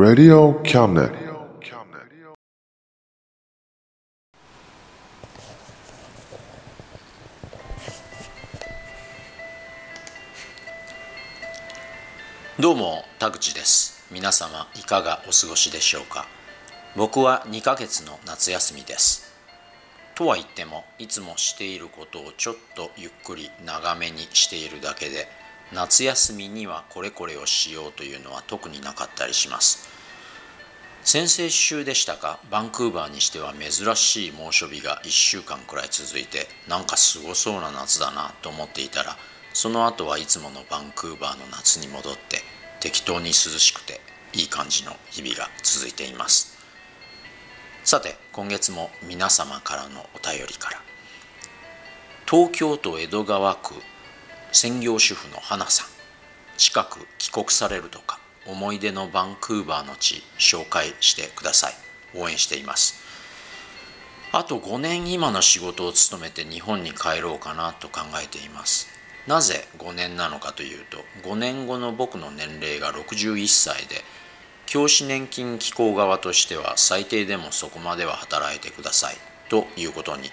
Radio Cabinet. どうも田口です皆様いかがお過ごしでしょうか僕は2ヶ月の夏休みですとは言ってもいつもしていることをちょっとゆっくり長めにしているだけで夏休みにはこれこれをしようというのは特になかったりします。先々週でしたかバンクーバーにしては珍しい猛暑日が1週間くらい続いてなんかすごそうな夏だなと思っていたらその後はいつものバンクーバーの夏に戻って適当に涼しくていい感じの日々が続いています。さて今月も皆様からのお便りから東京都江戸川区専業主婦の花さん近く帰国されるとか思い出のバンクーバーの地紹介してください。応援しています。あと5年今の仕事を務めて日本に帰ろうかなと考えています。なぜ5年なのかというと5年後の僕の年齢が61歳で教師年金機構側としては最低でもそこまでは働いてくださいということに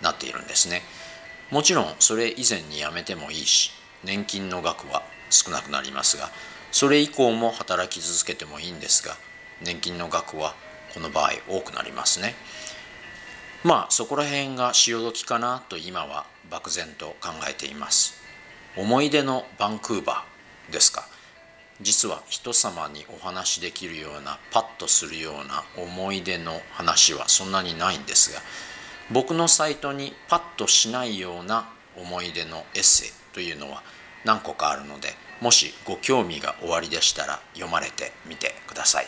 なっているんですね。もちろんそれ以前に辞めてもいいし年金の額は少なくなりますがそれ以降も働き続けてもいいんですが年金の額はこの場合多くなりますね。まあそこら辺が潮時かなと今は漠然と考えています。思い出のバンクーバーですか。実は人様にお話しできるようなパッとするような思い出の話はそんなにないんですが僕のサイトにパッとしないような思い出のエッセイというのは何個かあるのでもしご興味がおありでしたら読まれてみてください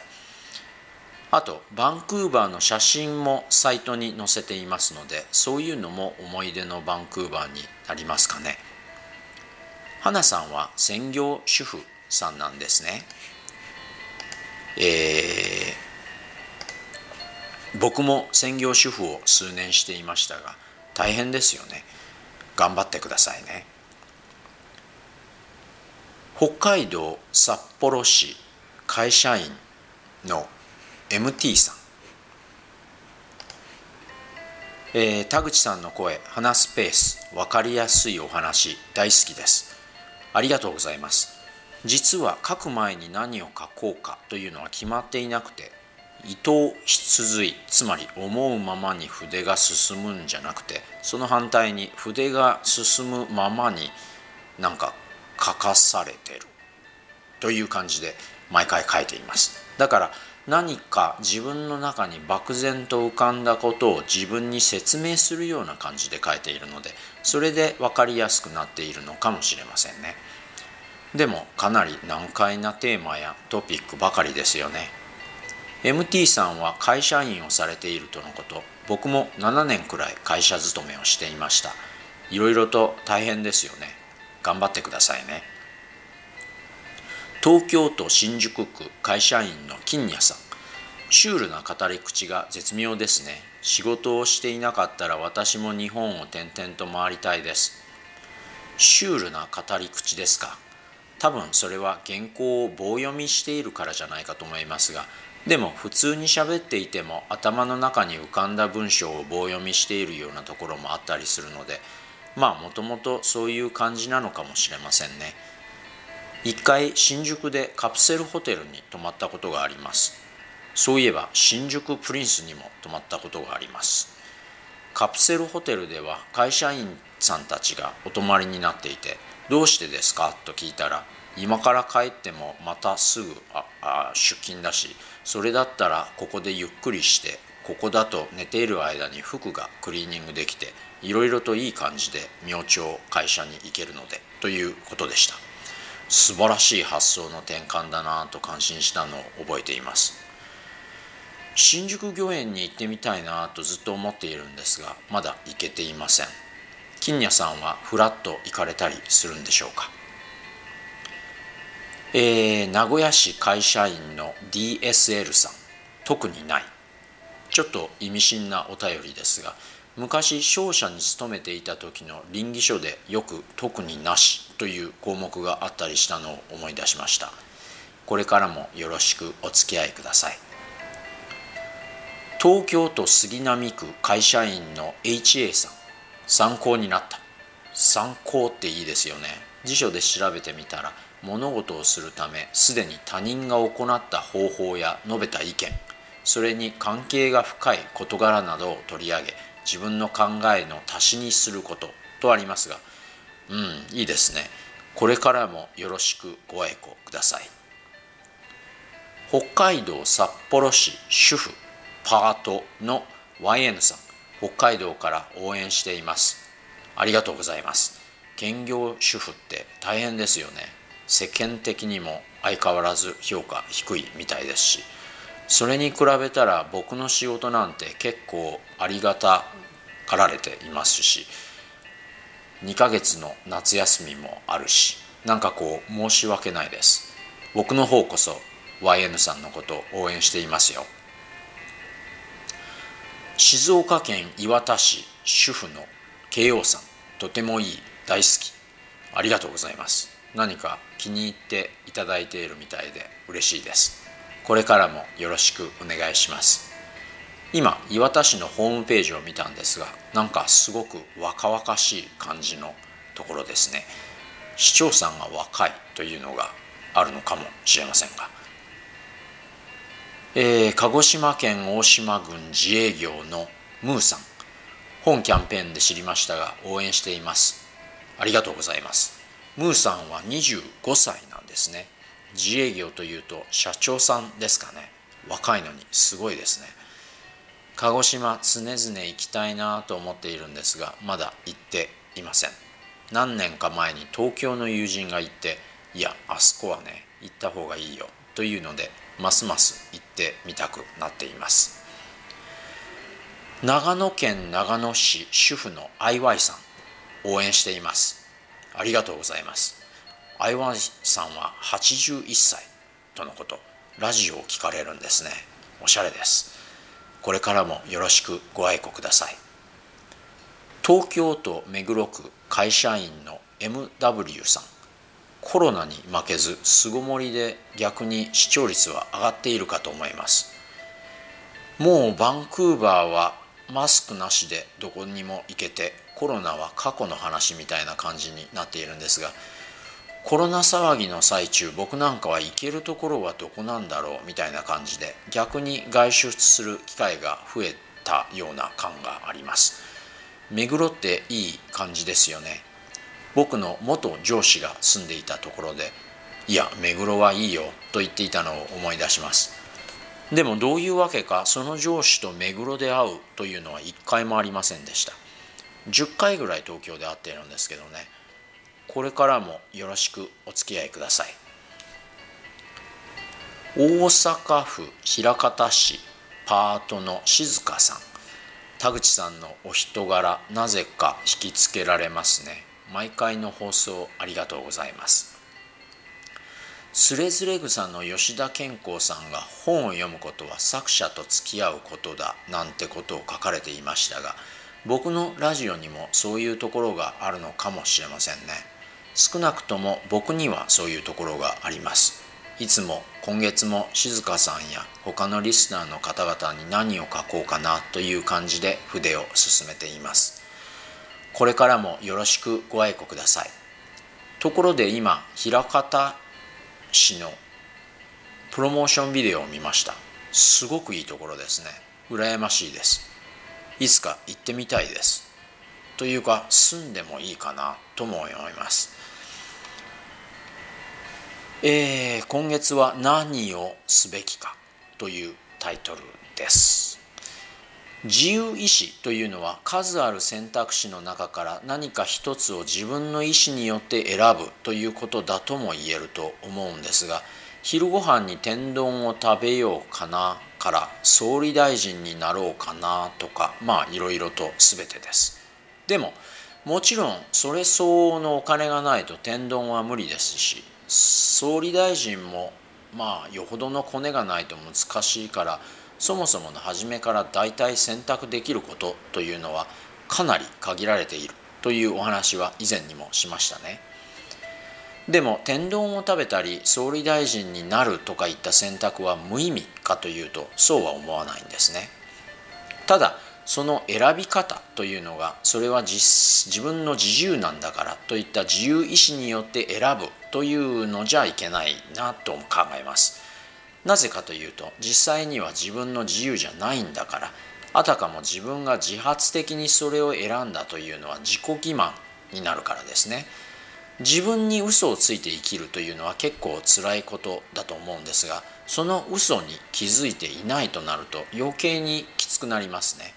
あとバンクーバーの写真もサイトに載せていますのでそういうのも思い出のバンクーバーになりますかね花さんは専業主婦さんなんですね。えー、僕も専業主婦を数年していましたが大変ですよね。頑張ってくださいね。北海道札幌市会社員の MT さん、えー、田口さんの声話すペース分かりやすいお話大好きですありがとうございます実は書く前に何を書こうかというのは決まっていなくて意図必随つまり思うままに筆が進むんじゃなくてその反対に筆が進むままになんか書かされてる。という感じで毎回書いています。だから何か自分の中に漠然と浮かんだことを自分に説明するような感じで書いているのでそれで分かりやすくなっているのかもしれませんね。でもかなり難解なテーマやトピックばかりですよね。MT さんは会社員をされているとのこと。僕も7年くらい会社勤めをしていました。いろいろと大変ですよね。頑張ってくださいね。東京都新宿区会社員の金谷さん。シュールな語り口が絶妙ですね。仕事をしていなかったら私も日本を転々と回りたいです。シュールな語り口ですか。多分それは原稿を棒読みしているからじゃないかと思いますがでも普通に喋っていても頭の中に浮かんだ文章を棒読みしているようなところもあったりするのでまあもともとそういう感じなのかもしれませんね。一回新宿でカプセルホテルに泊まったことがあります。そういえば新宿プリンスにも泊まったことがあります。カプセルホテルでは会社員さんたちがお泊まりになっていて「どうしてですか?」と聞いたら「今から帰ってもまたすぐああ出勤だしそれだったらここでゆっくりしてここだと寝ている間に服がクリーニングできていろいろといい感じで明朝会社に行けるのでということでした。素晴らしい発想の転換だなと感心したのを覚えています。新宿御苑に行ってみたいなとずっと思っているんですがまだ行けていません。金谷さんはふらっと行かれたりするんでしょうか。えー、名古屋市会社員の DSL さん。特にない。ちょっと意味深なお便りですが昔商社に勤めていた時の倫理書でよく「特になし」という項目があったりしたのを思い出しました。これからもよろしくお付き合いください。東京都杉並区会社員の HA さん。参考になった。参考っていいですよね。辞書で調べてみたら物事をするためすでに他人が行った方法や述べた意見それに関係が深い事柄などを取り上げ自分の考えの足しにすることとありますがうんいいですね。これからもよろしくご愛顧ください。北海道札幌市主婦パートの YN さん北海道から応援しています。ありがとうございます。兼業主婦って大変ですよね。世間的にも相変わらず評価低いみたいですしそれに比べたら僕の仕事なんて結構ありがたがられていますし2ヶ月の夏休みもあるしなんかこう申し訳ないです。僕の方こそ YN さんのことを応援していますよ。静岡県磐田市主婦の慶応さんとてもいい大好き。ありがとうございます。何か気に入っていただいているみたいで嬉しいです。これからもよろしくお願いします。今磐田市のホームページを見たんですがなんかすごく若々しい感じのところですね。市長さんが若いというのがあるのかもしれませんが。えー、鹿児島県大島郡自営業のムーさん。本キャンペーンで知りましたが応援しています。ありがとうございます。ムーさんは25歳なんですね。自営業というと社長さんですかね。若いのにすごいですね。鹿児島常々行きたいなと思っているんですがまだ行っていません。何年か前に東京の友人が行っていやあそこはね行った方がいいよというのでますます行ってみたくなっています。長野県長野市主婦の IY さん応援しています。ありがとうございます。IY さんは81歳とのことラジオを聞かれるんですね。おしゃれです。これからもよろしくご愛顧ください。東京都目黒区会社員の MW さん。コロナに負けず巣ごもりで逆に視聴率は上がっているかと思います。もうバンクーバーはマスクなしでどこにも行けてコロナは過去の話みたいな感じになっているんですがコロナ騒ぎの最中僕なんかは行けるところはどこなんだろうみたいな感じで逆に外出する機会が増えたような感があります。目黒っていい感じですよね。僕の元上司が住んでいたところで「いや目黒はいいよ」と言っていたのを思い出します。でもどういうわけかその上司と目黒で会うというのは一回もありませんでした。10回ぐらい東京で会っているんですけどね。これからもよろしくお付き合いください。大阪府枚方市パートの静香さん。田口さんのお人柄なぜか引きつけられますね。毎回の放送ありがとうございます。つれづれ草の吉田健康さんが本を読むことは作者と付き合うことだなんてことを書かれていましたが僕のラジオにもそういうところがあるのかもしれませんね。少なくとも僕にはそういうところがあります。いつも今月も静香さんや他のリスナーの方々に何を書こうかなという感じで筆を進めています。これからもよろしくご愛顧ください。ところで今枚方市のプロモーションビデオを見ました。すごくいいところですね。羨ましいです。いつか行ってみたいです。というか住んでもいいかなとも思います。えー、今月は何をすべきかというタイトルです。自由意志というのは数ある選択肢の中から何か一つを自分の意思によって選ぶということだとも言えると思うんですが昼ご飯に天丼を食べようかなから総理大臣になろうかなとかまあいろいろと全てです。でももちろんそれ相応のお金がないと天丼は無理ですし総理大臣もまあよほどのコネがないと難しいからそもそもの初めから大体選択できることというのはかなり限られているというお話は以前にもしましたね。でも天丼を食べたり総理大臣になるとかいった選択は無意味かというとそうは思わないんですね。ただその選び方というのがそれは自分の自由なんだからといった自由意志によって選ぶというのじゃいけないなと考えます。なぜかというと実際には自分の自由じゃないんだから。あたかも自分が自発的にそれを選んだというのは自己欺瞞になるからですね。自分に嘘をついて生きるというのは結構辛いことだと思うんですがその嘘に気づいていないとなると余計にきつくなりますね。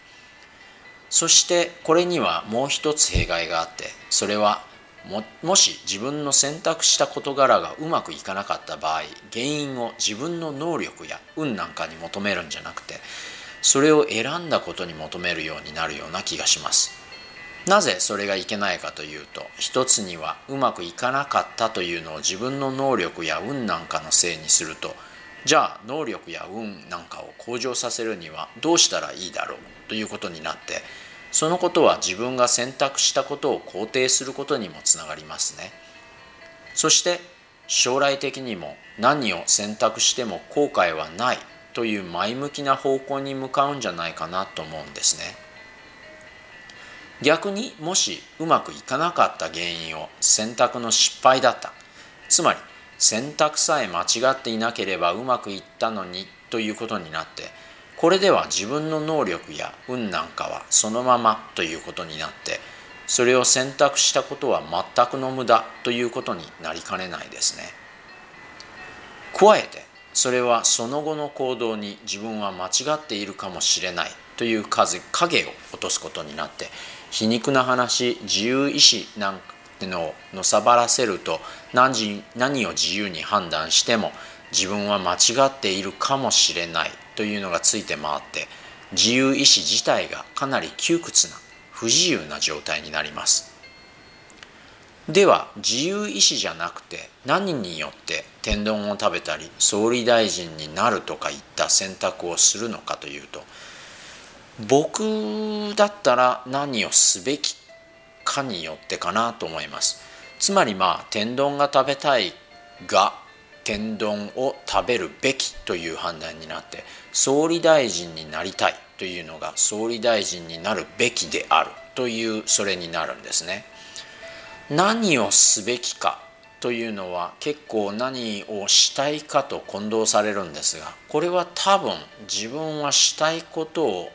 そしてこれにはもう一つ弊害があってそれはももし自分の選択した事柄がうまくいかなかった場合原因を自分の能力や運なんかに求めるんじゃなくてそれを選んだことに求めるようになるような気がします。なぜそれがいけないかというと一つにはうまくいかなかったというのを自分の能力や運なんかのせいにするとじゃあ能力や運なんかを向上させるにはどうしたらいいだろうということになってそのことは自分が選択したことを肯定することにもつながりますね。そして将来的にも何を選択しても後悔はないという前向きな方向に向かうんじゃないかなと思うんですね。逆にもしうまくいかなかった原因を選択の失敗だった。つまり選択さえ間違っていなければうまくいったのにということになってこれでは自分の能力や運なんかはそのままということになってそれを選択したことは全くの無駄ということになりかねないですね。加えてそれはその後の行動に自分は間違っているかもしれないという影を落とすことになって皮肉な話自由意志なんてのをのさばらせると何何を自由に判断しても自分は間違っているかもしれない。というのがついて回って自由意志自体がかなり窮屈な不自由な状態になります。では自由意志じゃなくて何によって天丼を食べたり総理大臣になるとかいった選択をするのかというと僕だったら何をすべきかによってかなと思います。つまりまあ天丼が食べたいが天丼を食べるべきという判断になって総理大臣になりたいというのが総理大臣になるべきであるというそれになるんですね。何をすべきかというのは結構何をしたいかと混同されるんですがこれは多分自分はしたいことを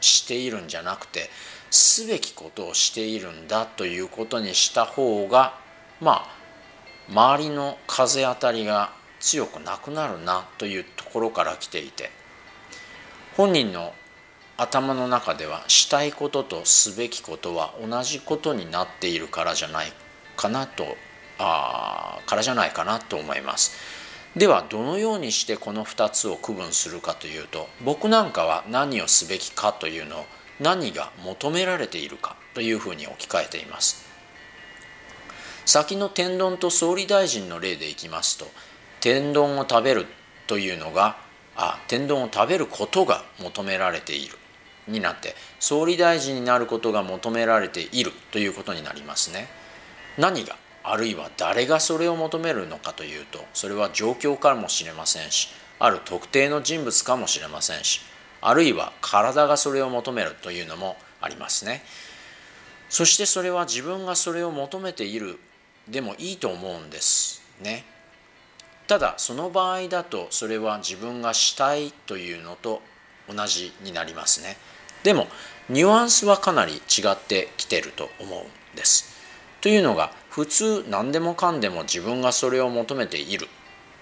しているんじゃなくてすべきことをしているんだということにした方がまあ周りの風当たりが強くなくなるなというところから来ていて本人の頭の中ではしたいこととすべきことは同じことになっているからじゃないかなとあからじゃないかなと思います。ではどのようにしてこの2つを区分するかというと僕なんかは何をすべきかというのを何が求められているかというふうに置き換えています。先の天丼と総理大臣の例でいきますと天丼を食べるというのがあ天丼を食べることが求められているになって総理大臣になることが求められているということになりますね。何があるいは誰がそれを求めるのかというとそれは状況かもしれませんしある特定の人物かもしれませんしあるいは体がそれを求めるというのもありますね。そしてそれは自分がそれを求めているでもいいと思うんですね。ただその場合だとそれは自分がしたいというのと同じになりますね。でもニュアンスはかなり違ってきてると思うんです。というのが普通何でもかんでも自分がそれを求めている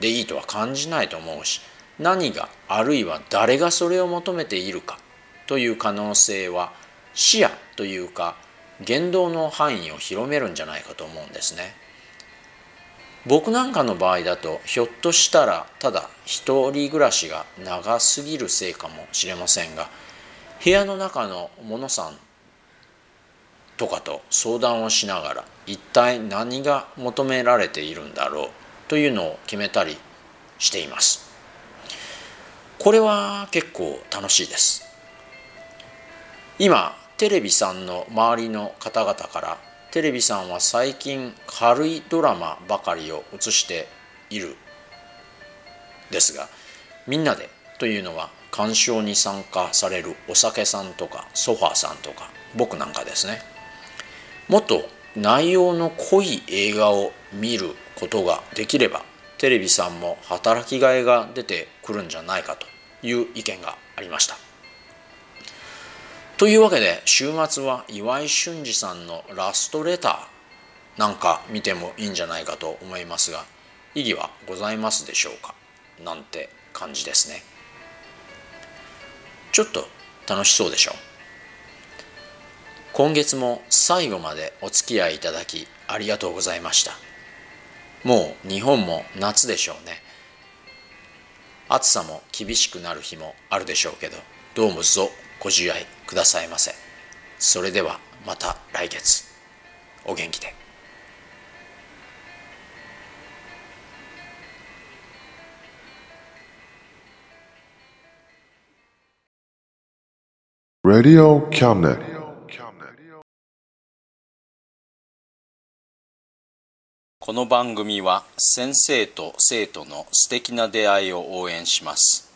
でいいとは感じないと思うし何があるいは誰がそれを求めているかという可能性は視野というか言動の範囲を広めるんじゃないかと思うんですね。僕なんかの場合だとひょっとしたらただ一人暮らしが長すぎるせいかもしれませんが部屋の中のものさんとかと相談をしながら一体何が求められているんだろうというのを決めたりしていますこれは結構楽しいです今テレビさんの周りの方々からテレビさんは最近軽いドラマばかりを映しているですがみんなでというのは鑑賞に参加されるお酒さんとかソファーさんとか僕なんかですねもっと内容の濃い映画を見ることができればテレビさんも働きがいが出てくるんじゃないかという意見がありました。というわけで週末は岩井俊二さんのラストレターなんか見てもいいんじゃないかと思いますが意義はございますでしょうか？なんて感じですね。ちょっと楽しそうでしょ？う今月も最後までお付き合いいただきありがとうございました。もう日本も夏でしょうね。暑さも厳しくなる日もあるでしょうけどどうもぞご自愛くださいませ。それではまた来月。お元気で。Radio Cabinet. この番組は先生と生徒の素敵な出会いを応援します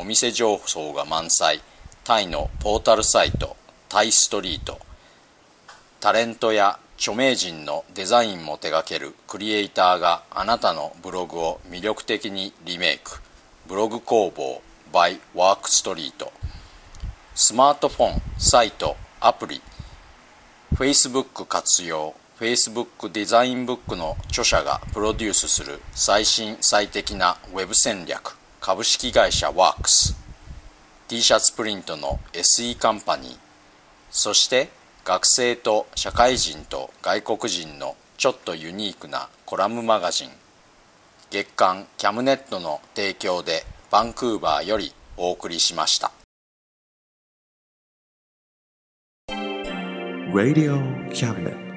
お店情報が満載。タイのポータルサイトタイストリート。タレントや著名人のデザインも手掛けるクリエイターがあなたのブログを魅力的にリメイク。ブログ工房 by ワークストリートスマートフォン、サイト、アプリ。Facebook 活用。Facebook デザインブックの著者がプロデュースする最新最適な Web 戦略。株式会社ワークス。T シャツプリントの SE カンパニー。そして学生と社会人と外国人のちょっとユニークなコラムマガジン。月刊キャムネットの提供でバンクーバーよりお送りしました。Radio Cabinet.